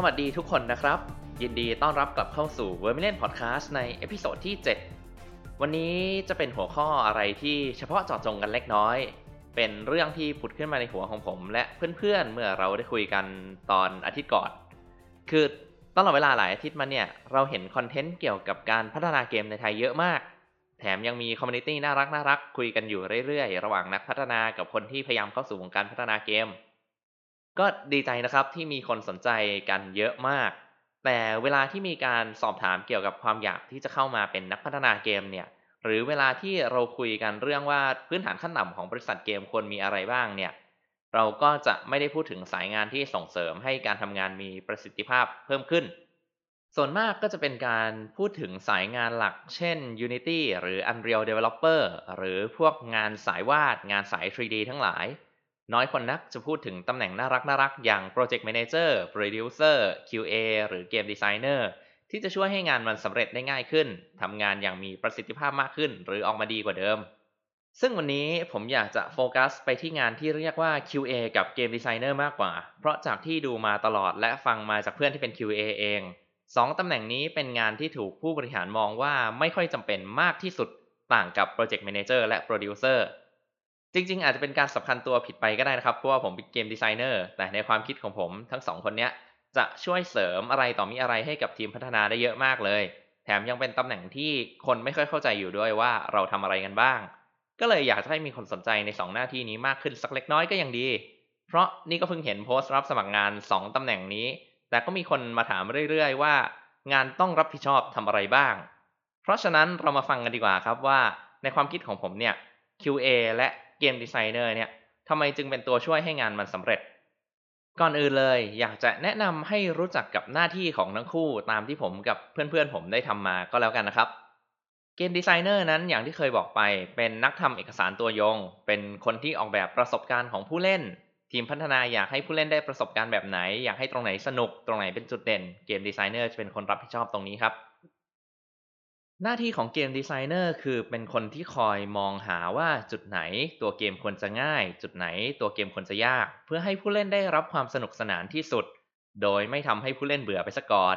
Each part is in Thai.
สวัสดีทุกคนนะครับ ยินดีต้อนรับกลับเข้าสู่ Vermillion Podcast ใน episode ที่ 7 วันนี้จะเป็นหัวข้ออะไรที่เฉพาะเจาะจงกันเล็กน้อย เป็นเรื่องที่ผุดขึ้นมาในหัวของผม และเพื่อนๆเมื่อเราได้คุยกันตอนอาทิตย์ก่อน คือตลอดเวลาหลายอาทิตย์มาเนี่ย เราเห็นคอนเทนต์เกี่ยวกับการพัฒนาเกมในไทยเยอะมาก แถมยังมี community น่ารักน่ารักคุยกันอยู่เรื่อยๆ ระหว่างนักพัฒนากับคนที่พยายามเข้าสู่วงการพัฒนาเกม ก็ดีใจนะครับที่มีคนสนใจกันเยอะมาก แต่เวลาที่มีการสอบถามเกี่ยวกับความอยากที่จะเข้ามาเป็นนักพัฒนาเกมเนี่ย หรือเวลาที่เราคุยกันเรื่องว่าพื้นฐานขั้นต่ำของบริษัทเกมควรมีอะไรบ้างเนี่ย เราก็จะไม่ได้พูดถึงสายงานที่ส่งเสริมให้การทำงานมีประสิทธิภาพเพิ่มขึ้น ส่วนมากก็จะเป็นการพูดถึงสายงานหลัก เช่น Unity หรือ Unreal Developer หรือพวกงานสายวาด งานสาย 3D ทั้งหลาย น้อยคนนักจะพูดถึงตำแหน่งน่ารักน่ารักอย่าง Project Manager Producer QA หรือ Game Designer ที่จะช่วยให้งานมันสำเร็จได้ง่ายขึ้นทำงานอย่างมีประสิทธิภาพมากขึ้น หรือออกมาดีกว่าเดิม ซึ่งวันนี้ผมอยากจะโฟกัสไปที่งานที่เรียกว่า QA กับ Game Designer มากกว่า เพราะจากที่ดูมาตลอดและฟังมาจากเพื่อนที่เป็น QA เองสองตำแหน่งนี้เป็นงานที่ถูกผู้บริหารมองว่าไม่ค่อยจำเป็นมากที่สุดต่างกับ Project Manager และ Producer จริง ๆ อาจจะเป็นการสำคัญตัวผิดไปก็ได้นะครับ เพราะว่าผมเป็นเกมดีไซเนอร์แต่ในความคิดของผมทั้งสองคนเนี้ยจะช่วยเสริมอะไรต่อมีอะไรให้กับทีมพัฒนาได้เยอะมากเลย แถมยังเป็นตำแหน่งที่คนไม่ค่อยเข้าใจอยู่ด้วยว่าเราทำอะไรกันบ้าง ก็เลยอยากจะให้มีคนสนใจใน 2 หน้าที่นี้มากขึ้นสักเล็กน้อยก็ยังดี เพราะนี่ก็เพิ่งเห็นโพสต์รับสมัครงาน 2 ตำแหน่งนี้ แต่ก็มีคนมาถามเรื่อยๆว่า งานต้องรับผิดชอบทำอะไรบ้าง เพราะฉะนั้นเรามาฟังกันดีกว่าครับว่า ในความคิดของผมเนี่ย QA และ เกมดีไซเนอร์เนี่ยทำไมจึงเป็นตัวช่วยให้งานมันสำเร็จ ก่อนอื่นเลยอยากจะแนะนำให้รู้จักกับหน้าที่ของทั้งคู่ตามที่ผมกับเพื่อนๆผมได้ทำมาก็แล้วกันนะครับเกมดีไซเนอร์นั้นอย่างที่เคยบอกไปเป็นนักทำเอกสารตัวยง เป็นคนที่ออกแบบประสบการณ์ของผู้เล่น ทีมพัฒนาอยากให้ผู้เล่นได้ประสบการณ์แบบไหน อยากให้ตรงไหนสนุก ตรงไหนเป็นจุดเด่น เกมดีไซเนอร์จะเป็นคนรับผิดชอบตรงนี้ครับ หน้าที่ของเกมดีไซเนอร์คือเป็นคนที่คอยมองหาว่าจุดไหนตัวเกมควรจะง่าย จุดไหนตัวเกมควรจะยาก เพื่อให้ผู้เล่นได้รับความสนุกสนานที่สุด โดยไม่ทำให้ผู้เล่นเบื่อไปซะก่อน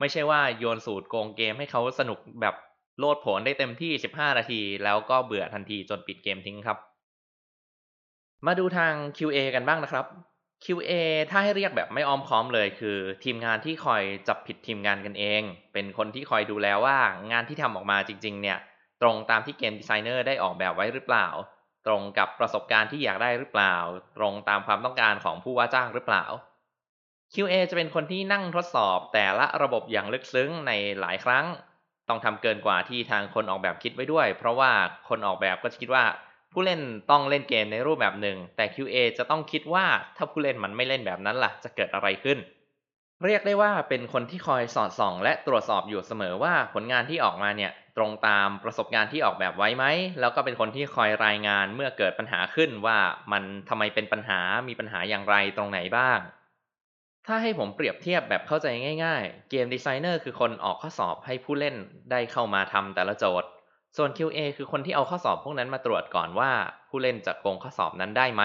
ไม่ใช่ว่าโยนสูตรโกงเกมให้เขาสนุกแบบโลดโผนได้เต็มที่ 15 นาที แล้วก็เบื่อทันทีจนปิดเกมทิ้งครับ มาดูทาง QA กันบ้างนะครับ QA ถ้าให้เรียกแบบไม่อ้อมค้อมเลยคือ ทีมงานที่คอยจับผิดทีมงานกันเอง เป็นคนที่คอยดูแลว่างานที่ทำออกมาจริง ๆ เนี่ย ตรงตามที่เกมดีไซเนอร์ได้ออกแบบไว้หรือเปล่า ตรงกับประสบการณ์ที่อยากได้หรือเปล่า ตรงตามความต้องการของผู้ว่าจ้างหรือเปล่า QA จะเป็นคนที่นั่งทดสอบแต่ละระบบอย่างลึกซึ้งในหลายครั้ง ต้องทำเกินกว่าที่ทางคนออกแบบคิดไว้ด้วย เพราะว่าคนออกแบบก็จะคิดว่า ผู้เล่นต้องเล่นเกมในรูปแบบหนึ่ง แต่ QA จะต้องคิดว่าถ้าผู้เล่นมันไม่เล่นแบบนั้นล่ะ จะเกิดอะไรขึ้น เรียกได้ว่าเป็นคนที่คอยสอดส่อง และตรวจสอบอยู่เสมอว่าผลงานที่ออกมาเนี่ยตรงตามประสบการณ์ที่ออกแบบไว้ไหม แล้วก็เป็นคนที่คอยรายงานเมื่อเกิดปัญหาขึ้นว่ามันทำไมเป็นปัญหา มีปัญหาอย่างไรตรงไหนบ้าง ถ้าให้ผมเปรียบเทียบแบบเข้าใจง่าย ๆ เกมดีไซเนอร์คือคนออกข้อสอบให้ผู้เล่นได้เข้ามาทำแต่ละโจทย์ ส่วน QA คือคนที่เอาข้อสอบพวกนั้นมาตรวจก่อนว่า ผู้เล่นจะโกงข้อสอบนั้นได้ไหม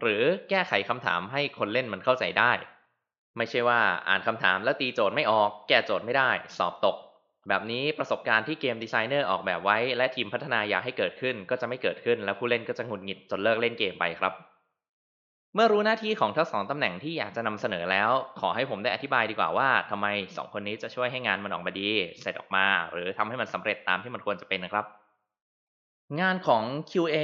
หรือแก้ไขคำถามให้คนเล่นมันเข้าใจได้ ไม่ใช่ว่าอ่านคำถามแล้วตีโจทย์ไม่ออก แก้โจทย์ไม่ได้ สอบตก แบบนี้ประสบการณ์ที่เกมดีไซเนอร์ออกแบบไว้ และทีมพัฒนาอยากให้เกิดขึ้นก็จะไม่เกิดขึ้น และผู้เล่นก็จะหงุดหงิดจนเลิกเล่นเกมไปครับ เมื่อรู้หน้าที่ของทั้งสองตำแหน่งที่อยากจะนำเสนอแล้ว ขอให้ผมได้อธิบายดีกว่าว่าทำไมสองคนนี้จะช่วยให้งานมันออกมาดี เสร็จออกมา หรือทำให้มันสำเร็จตามที่มันควรจะเป็นนะครับ งานของ QA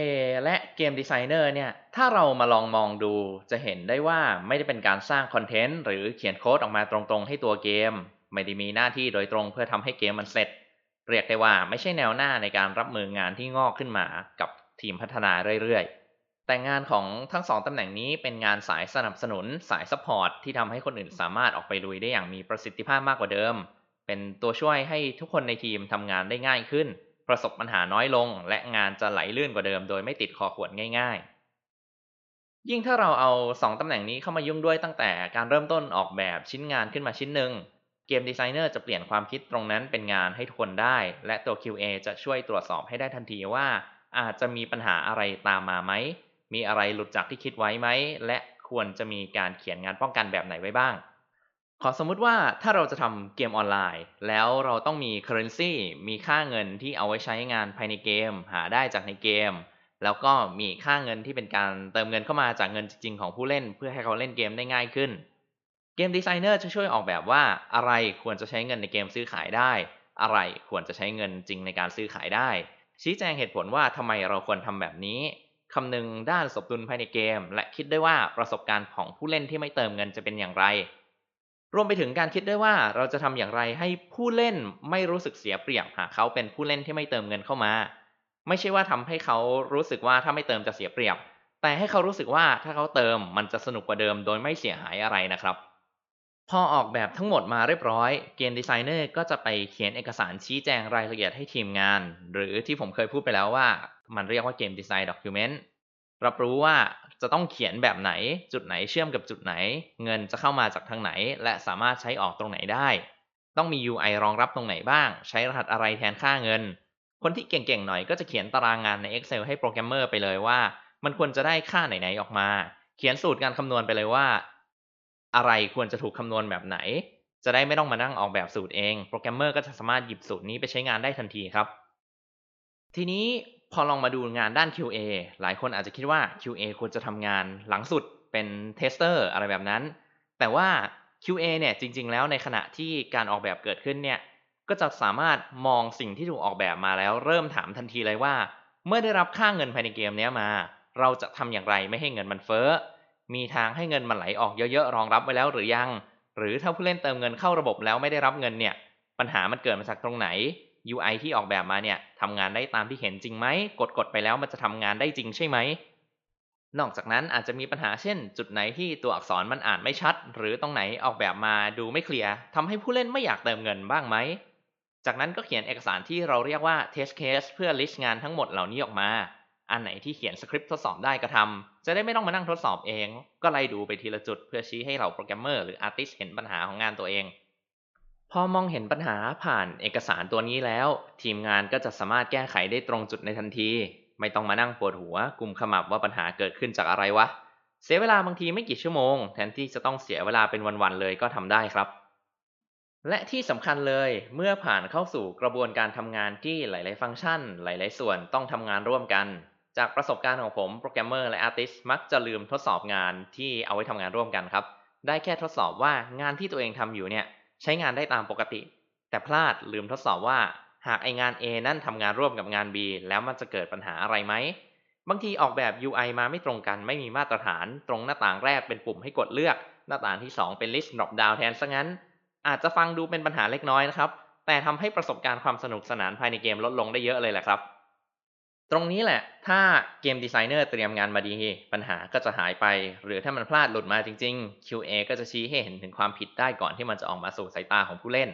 และเกมดีไซเนอร์เนี่ย ถ้าเรามาลองมองดูจะเห็นได้ว่าไม่ได้เป็นการสร้างคอนเทนต์หรือเขียนโค้ดออกมาตรงๆ ให้ตัวเกม ไม่ได้มีหน้าที่โดยตรงเพื่อทำให้เกมมันเสร็จ เรียกได้ว่าไม่ใช่แนวหน้าในการรับมืองานที่งอกขึ้นมากับทีมพัฒนาเรื่อยๆ แต่งานของทั้งสองตำแหน่งนี้เป็นงานสายสนับสนุนสาย support ที่ทำให้คนอื่นสามารถออกไปลุยได้อย่างมีประสิทธิภาพมากกว่าเดิม เป็นตัวช่วยให้ทุกคนในทีมทำงานได้ง่ายขึ้น ประสบปัญหาน้อยลง และงานจะไหลลื่นกว่าเดิม โดยไม่ติดคอขวดง่าย ๆ ยิ่งถ้าเราเอาสองตำแหน่งนี้เข้ามายุ่งด้วยตั้งแต่การเริ่มต้นออกแบบชิ้นงานขึ้นมาชิ้นหนึ่ง game designer จะเปลี่ยนความคิดตรงนั้นเป็นงานให้ทุกคนได้ และตัว QA จะช่วยตรวจสอบให้ได้ทันทีว่า อาจจะมีปัญหาอะไรตามมาไหม มีอะไรหลุดจากที่คิดไว้ไหม และควรจะมีการเขียนงานป้องกันแบบไหนไว้บ้าง ขอสมมุติว่าถ้าเราจะทำเกมออนไลน์ แล้วเราต้องมี currency มีค่าเงินที่เอาไว้ใช้งานภายในเกม หาได้จากในเกม แล้วก็มีค่าเงินที่เป็นการเติมเงินเข้ามาจากเงินจริงๆของผู้เล่น เพื่อให้เขาเล่นเกมได้ง่ายขึ้น เกมดีไซเนอร์จะช่วยออกแบบว่าอะไรควรจะใช้เงินในเกมซื้อขายได้ อะไรควรจะใช้เงินจริงในการซื้อขายได้ ชี้แจงเหตุผลว่าทำไมเราควรทำแบบนี้ คำนึงด้านสมดุลภายในเกม และคิดได้ว่าประสบการณ์ของผู้เล่นที่ไม่เติมเงินจะเป็นอย่างไร รวมไปถึงการคิดด้วยว่าเราจะทำอย่างไรให้ผู้เล่นไม่รู้สึกเสียเปรียบหากเขาเป็นผู้เล่นที่ไม่เติมเงินเข้ามา ไม่ใช่ว่าทำให้เขารู้สึกว่าถ้าไม่เติมจะเสียเปรียบ แต่ให้เขารู้สึกว่าถ้าเขาเติมมันจะสนุกกว่าเดิมโดยไม่เสียหายอะไรนะครับพอออกแบบทั้งหมดมาเรียบร้อย game designer ก็จะไปเขียนเอกสารชี้แจงรายละเอียดให้ทีมงาน หรือที่ผมเคยพูดไปแล้วว่า มันเรียกว่า game design document รับรู้ว่าจะต้องเขียนแบบไหน จุดไหนเชื่อมกับจุดไหน เงินจะเข้ามาจากทางไหน และสามารถใช้ออกตรงไหนได้ ต้องมี UI รองรับตรงไหนบ้าง ใช้รหัสอะไรแทนค่าเงิน คนที่เก่งๆหน่อยก็จะเขียนตารางงานใน Excel ให้โปรแกรมเมอร์ไปเลยว่า มันควรจะได้ค่าไหนๆออกมา เขียนสูตรการคำนวณไปเลยว่า อะไรควรจะถูกคำนวณแบบไหน จะได้ไม่ต้องมานั่งออกแบบสูตรเอง โปรแกรมเมอร์ก็จะสามารถหยิบสูตรนี้ไปใช้งานได้ทันทีครับทีนี้ พอลองมาดูงานด้าน QA หลายคนอาจจะคิดว่า QA ควรจะทำงานหลังสุดเป็น tester อะไรแบบนั้น แต่ว่า QA เนี่ยจริง ๆ แล้วในขณะที่การออกแบบเกิดขึ้นเนี่ยก็จะสามารถมองสิ่งที่ถูกออกแบบมาแล้ว เริ่มถามทันทีเลยว่า เมื่อได้รับค่าเงินภายในเกมนี้มา เราจะทำอย่างไรไม่ให้เงินมันเฟ้อ มีทางให้เงินมันไหลออกเยอะๆรองรับไว้แล้วหรือยัง หรือถ้าผู้เล่นเติมเงินเข้าระบบแล้วไม่ได้รับเงินเนี่ยปัญหามันเกิดมาจากตรงไหน UI ที่ออกแบบมาเนี่ยทำงานได้ตามที่เห็นจริงไหมกดกดไปแล้วมันจะทำงานได้จริงใช่ไหมนอกจากนั้นอาจจะมีปัญหาเช่น จุดไหนที่ตัวอักษรมันอ่านไม่ชัด หรือตรงไหนออกแบบมาดูไม่เคลียร์ทำให้ผู้เล่นไม่อยากเติมเงินบ้างไหม จากนั้นก็เขียนเอกสารที่เราเรียกว่า test case เพื่อ list งานทั้งหมดเหล่านี้ออกมา อันไหนที่เขียนสคริปต์ทดสอบได้ก็ทำจะได้ไม่ต้องมานั่งทดสอบเอง ก็ไล่ดูไปทีละจุดเพื่อชี้ให้เราโปรแกรมเมอร์หรือ artist เห็นปัญหาของงานตัวเอง พอมองเห็นปัญหาผ่านเอกสารตัวนี้แล้ว ทีมงานก็จะสามารถแก้ไขได้ตรงจุดในทันที ไม่ต้องมานั่งปวดหัวกลุ่มขมับว่าปัญหาเกิดขึ้นจากอะไรวะ เสียเวลาบางทีไม่กี่ชั่วโมง แทนที่จะต้องเสียเวลาเป็นวันๆเลยก็ทำได้ครับ และที่สำคัญเลยเมื่อผ่านเข้าสู่กระบวนการทำงานที่หลาย ๆ ฟังก์ชัน หลาย ๆ ส่วนต้องทำงานร่วมกัน จากประสบการณ์ของผมโปรแกรมเมอร์และ artist มักจะลืมทดสอบงานที่เอาไว้ทำงานร่วมกันครับ ได้แค่ทดสอบว่างานที่ตัวเองทำอยู่เนี่ย ใช้งานได้ตามปกติ แต่พลาดลืมทดสอบว่า หากไอ้งาน A นั่นทำงานร่วมกับงาน B แล้วมันจะเกิดปัญหาอะไรไหม บางทีออกแบบ UI มาไม่ตรงกันไม่มีมาตรฐาน ตรงหน้าต่างแรกเป็นปุ่มให้กดเลือก หน้าต่างที่ 2 เป็น list drop down แทนซะงั้น อาจจะฟังดูเป็นปัญหาเล็กน้อยนะครับ แต่ทำให้ประสบการณ์ความสนุกสนานภายในเกมลดลงได้เยอะเลยแหละครับ ตรงนี้แหละ ถ้าเกมดีไซเนอร์เตรียมงานมาดี ปัญหาก็จะหายไป หรือถ้ามันพลาดหลุดมาจริง ๆ QA ก็จะชี้ให้เห็นถึงความผิดได้ก่อนที่มันจะออกมาสู่สายตาของผู้เล่น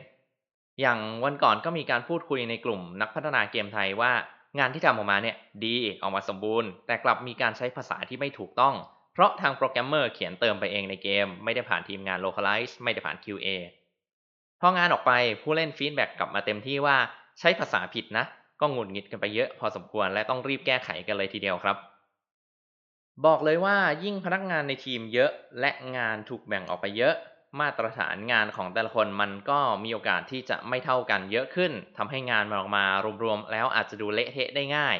อย่างวันก่อนก็มีการพูดคุยในกลุ่มนักพัฒนาเกมไทยว่า งานที่ทำออกมาเนี่ยดีออกมาสมบูรณ์ แต่กลับมีการใช้ภาษาที่ไม่ถูกต้อง เพราะทางโปรแกรมเมอร์เขียนเติมไปเองในเกม ไม่ได้ผ่านทีมงาน localize ไม่ได้ผ่าน QA พองานออกไปผู้เล่น feedback กลับมาเต็มที่ว่าใช้ภาษาผิดนะ ก็หงุดหงิดกันไปเยอะพอสมควรและต้องรีบแก้ไขกันเลยทีเดียวครับ บอกเลยว่ายิ่งพนักงานในทีมเยอะ และงานถูกแบ่งออกไปเยอะ มาตรฐานงานของแต่ละคนมันก็มีโอกาสที่จะไม่เท่ากันเยอะขึ้นทำให้งานมันออกมารวมๆแล้วอาจจะดูเละเทะได้ง่าย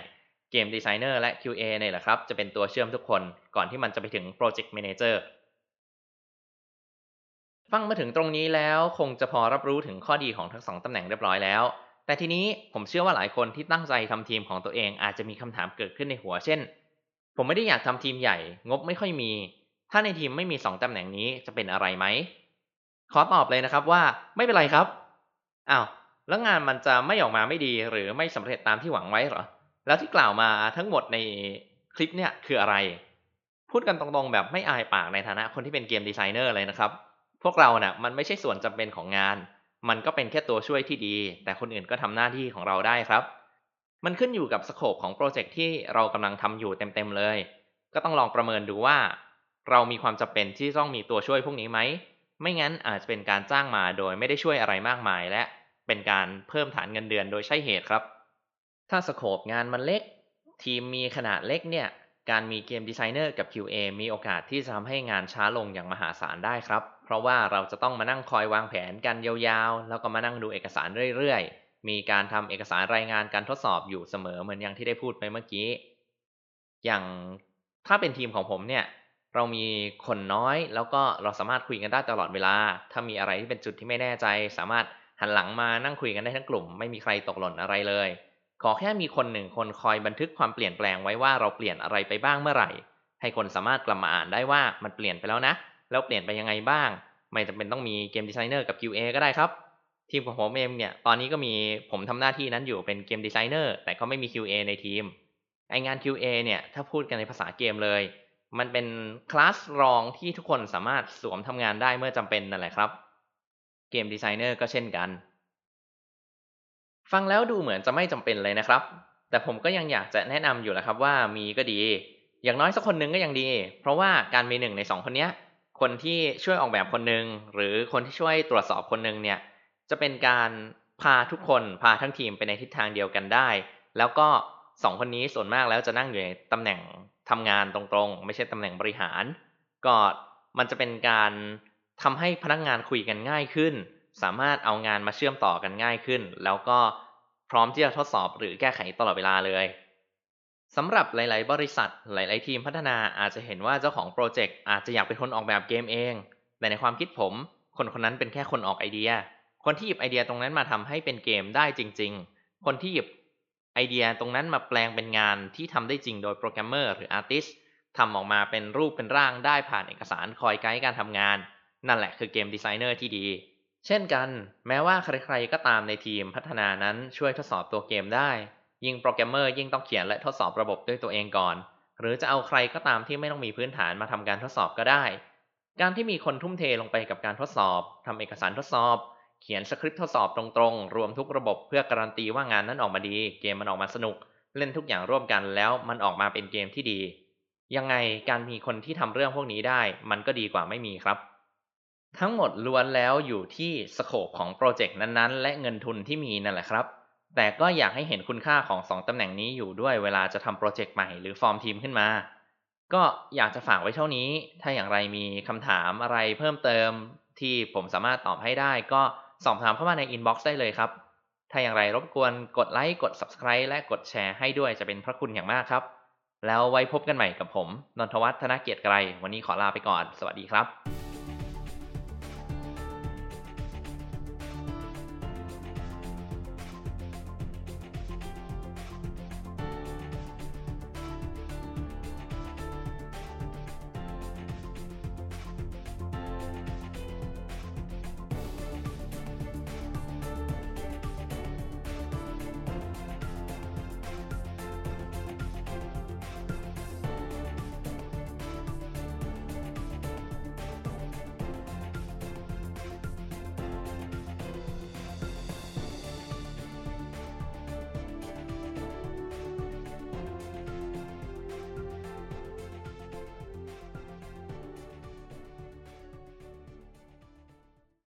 เกมดีไซเนอร์และ QA เนี่ยแหละครับ จะเป็นตัวเชื่อมทุกคนก่อนที่มันจะไปถึง Project Manager ฟังมาถึงตรงนี้แล้วคงจะพอรับรู้ถึงข้อดีของทั้งสองตำแหน่งเรียบร้อยแล้ว แต่ทีนี้ผมเชื่อว่าหลายคนที่ตั้งใจทำทีมของตัวเองอาจจะมีคำถามเกิดขึ้นในหัว เช่น ผมไม่ได้อยากทำทีมใหญ่ งบไม่ค่อยมี ถ้าในทีมไม่มีสองตำแหน่งนี้จะเป็นอะไรไหม ขอตอบเลยนะครับว่าไม่เป็นไรครับ อ้าว แล้วงานมันจะไม่ออกมาไม่ดีหรือไม่สำเร็จตามที่หวังไว้หรอ แล้วที่กล่าวมาทั้งหมดในคลิปเนี่ยคืออะไร พูดกันตรงๆ แบบไม่อายปากในฐานะคนที่เป็นเกมดีไซเนอร์เลยนะครับ พวกเราเนะ่ะมันไม่ใช่ส่วนจำเป็นของงาน มันก็เป็นแค่ตัวช่วยที่ดี แต่คนอื่นก็ทำหน้าที่ของเราได้ครับ มันขึ้นอยู่กับสโคปของโปรเจกต์ที่เรากำลังทำอยู่เต็มๆเลย ก็ต้องลองประเมินดูว่า เรามีความจำเป็นที่ต้องมีตัวช่วยพวกนี้ไหม ไม่งั้นอาจจะเป็นการจ้างมาโดยไม่ได้ช่วยอะไรมากมาย และเป็นการเพิ่มฐานเงินเดือนโดยใช่เหตุครับ ถ้าสโคปงานมันเล็ก ทีมมีขนาดเล็กเนี่ยการมีเกมดีไซเนอร์กับ QA มีโอกาสที่จะทำให้งานช้าลงอย่างมหาศาลได้ครับ เพราะว่าเราจะต้องมานั่งคอยวางแผนกันยาวๆ แล้วก็มานั่งดูเอกสารเรื่อยๆ มีการทำเอกสารรายงานการทดสอบอยู่เสมอเหมือนอย่างที่ได้พูดไปเมื่อกี้ อย่างถ้าเป็นทีมของผมเนี่ย เรามีคนน้อยแล้วก็เราสามารถคุยกันได้ตลอดเวลา ถ้ามีอะไรที่เป็นจุดที่ไม่แน่ใจ สามารถหันหลังมานั่งคุยกันได้ทั้งกลุ่ม ไม่มีใครตกหล่นอะไรเลย ขอแค่มีคนหนึ่งคนคอยบันทึกความเปลี่ยนแปลงไว้ว่าเราเปลี่ยนอะไรไปบ้างเมื่อไหร่ ให้คนสามารถกลับมาอ่านได้ว่ามันเปลี่ยนไปแล้วนะ แล้วเปลี่ยนไปยังไงบ้าง ไม่จำเป็นต้องมี game designer กับ QA ก็ได้ครับ ทีมของผมเองเนี่ยตอนนี้ก็มีผมทำหน้าที่นั้นอยู่เป็น game designer แต่ก็ไม่มี QA ในทีมไองาน QA เนี่ยถ้าพูดกันในภาษาเกมเลย มันเป็นคลาสรองที่ทุกคนสามารถสวมทำงานได้เมื่อจำเป็นนั่นแหละครับ เกมดีไซเนอร์ก็เช่นกัน ฟังแล้วดูเหมือนจะไม่จำเป็นเลยนะครับ แต่ผมก็ยังอยากจะแนะนำอยู่แหละครับว่ามีก็ดี อย่างน้อยสักคนหนึงก็ยังดี เพราะว่าการมีหนึ่งในสองคนนี้ คนที่ช่วยออกแบบคนหนึ่งหรือคนที่ช่วยตรวจสอบคนหนึ่งเนี่ยจะเป็นการพาทุกคนพาทั้งทีมไปในทิศทางเดียวกันได้ แล้วก็สองคนนี้ส่วนมากแล้วจะนั่งอยู่ในตำแหน่งทำงานตรงๆ ไม่ใช่ตำแหน่งบริหาร ก็มันจะเป็นการทำให้พนักงานคุยกันง่ายขึ้น สามารถเอางานมาเชื่อมต่อกันง่ายขึ้น แล้วก็พร้อมที่จะทดสอบหรือแก้ไขตลอดเวลาเลย สำหรับหลาย ๆ บริษัท หลาย ๆ ทีมพัฒนาอาจจะเห็นว่าเจ้าของโปรเจกต์อาจจะอยากเป็นคนออกแบบเกมเอง แต่ในความคิดผม คนคนนั้นเป็นแค่คนออกไอเดีย คนที่หยิบไอเดียตรงนั้นมาทำให้เป็นเกมได้จริง ๆ คนที่หยิบไอเดียตรงนั้นมาแปลงเป็นงานที่ทำได้จริงโดยโปรแกรมเมอร์หรือ artist ทำออกมาเป็นรูปเป็นร่างได้ผ่านเอกสารคอยไกด์การทำงาน นั่นแหละคือ game designer ที่ดี เช่นกัน แม้ว่าใคร ๆ ก็ตามในทีมพัฒนานั้นช่วยทดสอบตัวเกมได้ ยิ่งโปรแกรมเมอร์ยิ่งต้องเขียนและทดสอบระบบด้วยตัวเองก่อน หรือจะเอาใครก็ตามที่ไม่ต้องมีพื้นฐานมาทำการทดสอบก็ได้ การที่มีคนทุ่มเทลงไปกับการทดสอบทำเอกสารทดสอบ เขียนสคริปต์ทดสอบตรงๆ รวมทุกระบบเพื่อการันตีว่างานนั้นออกมาดี เกมมันออกมาสนุก เล่นทุกอย่างร่วมกันแล้วมันออกมาเป็นเกมที่ดี ยังไงการมีคนที่ทำเรื่องพวกนี้ได้ มันก็ดีกว่าไม่มีครับทั้งหมดล้วนแล้วอยู่ที่สโคปของโปรเจกต์นั้นๆ และเงินทุนที่มีนั่นแหละครับ แต่ก็อยากให้เห็นคุณค่าของ 2 ตำแหน่งนี้อยู่ด้วยเวลาจะทำโปรเจกต์ใหม่หรือฟอร์มทีมขึ้นมา ก็อยากจะฝากไว้เท่านี้ ถ้าอย่างไรมีคำถามอะไรเพิ่มเติมที่ผมสามารถตอบให้ได้ ก็สอบถามเข้ามาใน inbox ได้เลยครับ ถ้าอย่างไรรบกวนกดไลค์กด Subscribe และกดแชร์ให้ด้วยจะเป็นพระคุณอย่างมากครับ แล้วไว้พบกันใหม่กับผม นนทวัฒน์ธนเกียรติไกร วันนี้ขอลาไปก่อน สวัสดีครับ